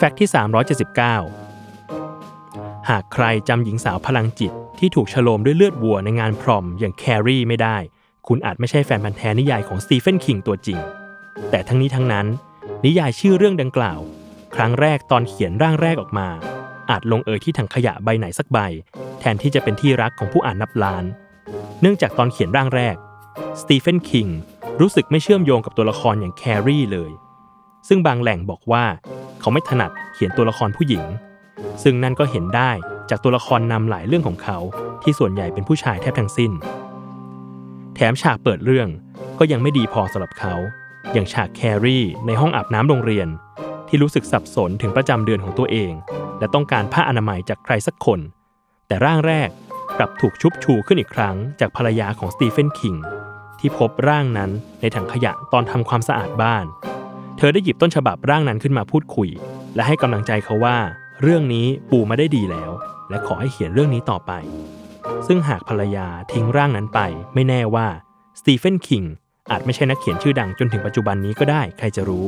fact ที่ 379 หากใครจำหญิงสาวพลังจิตที่ถูกชโลมด้วยเลือดวัวในงาน prom อย่างแครีไม่ได้ คุณอาจไม่ใช่แฟนพันธุ์แท้นิยายของสตีเฟนคิงตัวจริง แต่ทั้งนี้ทั้งนั้น นิยายชื่อเรื่องดังกล่าว ครั้งแรกตอนเขียนร่างแรกออกมา อาจลงเอยที่ถังขยะใบไหนสักใบ แทนที่จะเป็นที่รักของผู้อ่านนับล้าน เนื่องจากตอนเขียนร่างแรกสตีเฟนคิงรู้สึกไม่เชื่อมโยงกับตัวละครอย่างแครีเลย ซึ่งบางแหล่งบอกว่า เขาไม่ถนัดเขียนตัวละครผู้หญิง ซึ่งนั่นก็เห็นได้จากตัวละครนำหลายเรื่องของเขา ที่ส่วนใหญ่เป็นผู้ชายแทบทั้งสิ้น แถมฉากเปิดเรื่องก็ยังไม่ดีพอสำหรับเขา อย่างฉากแครี่ในห้องอาบน้ำโรงเรียน ที่รู้สึกสับสนถึงประจำเดือนของตัวเอง และต้องการผ้าอนามัยจากใครสักคน แต่ร่างแรกกลับถูกชุบชูขึ้นอีกครั้งจากภรรยาของสตีเฟนคิงที่พบร่างนั้นในถังขยะตอนทำความสะอาดบ้าน เธอได้หยิบต้นฉบับร่างนั้นขึ้นมาพูดคุย และให้กำลังใจเขาว่า เรื่องนี้ปูมาได้ดีแล้ว และขอให้เขียนเรื่องนี้ต่อไป ซึ่งหากภรรยาทิ้งร่างนั้นไป ไม่แน่ว่าสตีเฟนคิงอาจไม่ใช่นักเขียนชื่อดังจนถึงปัจจุบันนี้ก็ได้ใครจะรู้